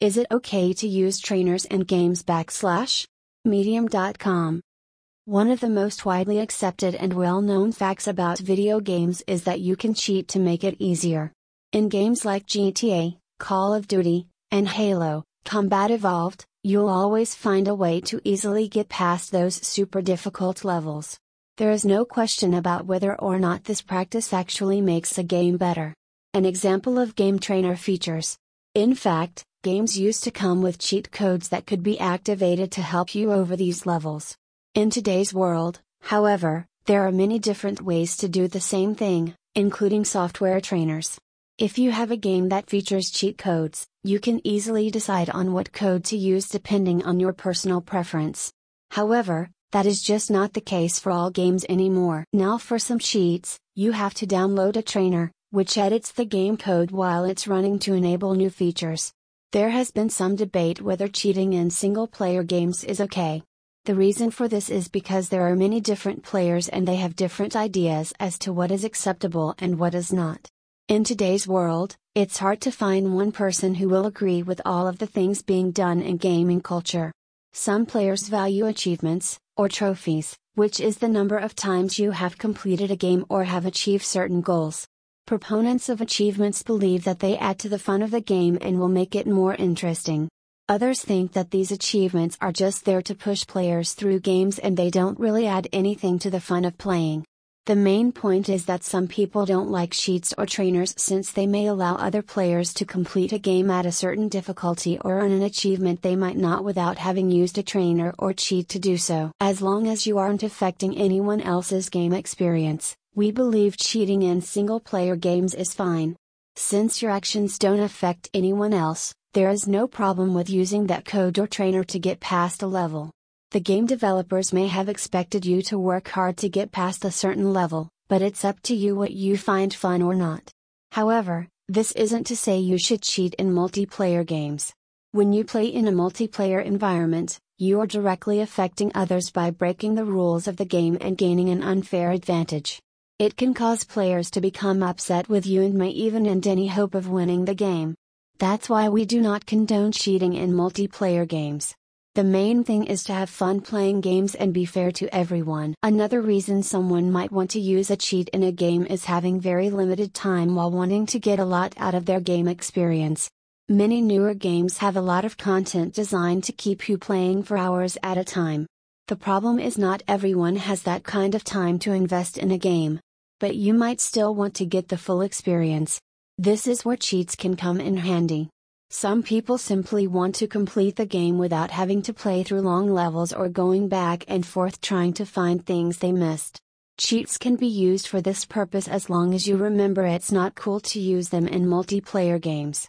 Is it okay to use trainers and games backslash? Medium.com. One of the most widely accepted and well known facts about video games is that you can cheat to make it easier. In games like GTA, Call of Duty, and Halo, Combat Evolved, you'll always find a way to easily get past those super difficult levels. There is no question about whether or not this practice actually makes a game better. An example of game trainer features. In fact, games used to come with cheat codes that could be activated to help you over these levels. In today's world, however, there are many different ways to do the same thing, including software trainers. If you have a game that features cheat codes, you can easily decide on what code to use depending on your personal preference. However, that is just not the case for all games anymore. Now for some cheats, you have to download a trainer, which edits the game code while it's running to enable new features. There has been some debate whether cheating in single player games is okay. The reason for this is because there are many different players and they have different ideas as to what is acceptable and what is not. In today's world, it's hard to find one person who will agree with all of the things being done in gaming culture. Some players value achievements, or trophies, which is the number of times you have completed a game or have achieved certain goals. Proponents of achievements believe that they add to the fun of the game and will make it more interesting. Others think that these achievements are just there to push players through games and they don't really add anything to the fun of playing. The main point is that some people don't like cheats or trainers since they may allow other players to complete a game at a certain difficulty or earn an achievement they might not without having used a trainer or cheat to do so. As long as you aren't affecting anyone else's game experience, we believe cheating in single player games is fine. Since your actions don't affect anyone else, there is no problem with using that code or trainer to get past a level. The game developers may have expected you to work hard to get past a certain level, but it's up to you what you find fun or not. However, this isn't to say you should cheat in multiplayer games. When you play in a multiplayer environment, you are directly affecting others by breaking the rules of the game and gaining an unfair advantage. It can cause players to become upset with you and may even end any hope of winning the game. That's why we do not condone cheating in multiplayer games. The main thing is to have fun playing games and be fair to everyone. Another reason someone might want to use a cheat in a game is having very limited time while wanting to get a lot out of their game experience. Many newer games have a lot of content designed to keep you playing for hours at a time. The problem is not everyone has that kind of time to invest in a game but you might still want to get the full experience. This is where cheats can come in handy. Some people simply want to complete the game without having to play through long levels or going back and forth trying to find things they missed. Cheats can be used for this purpose as long as you remember it's not cool to use them in multiplayer games.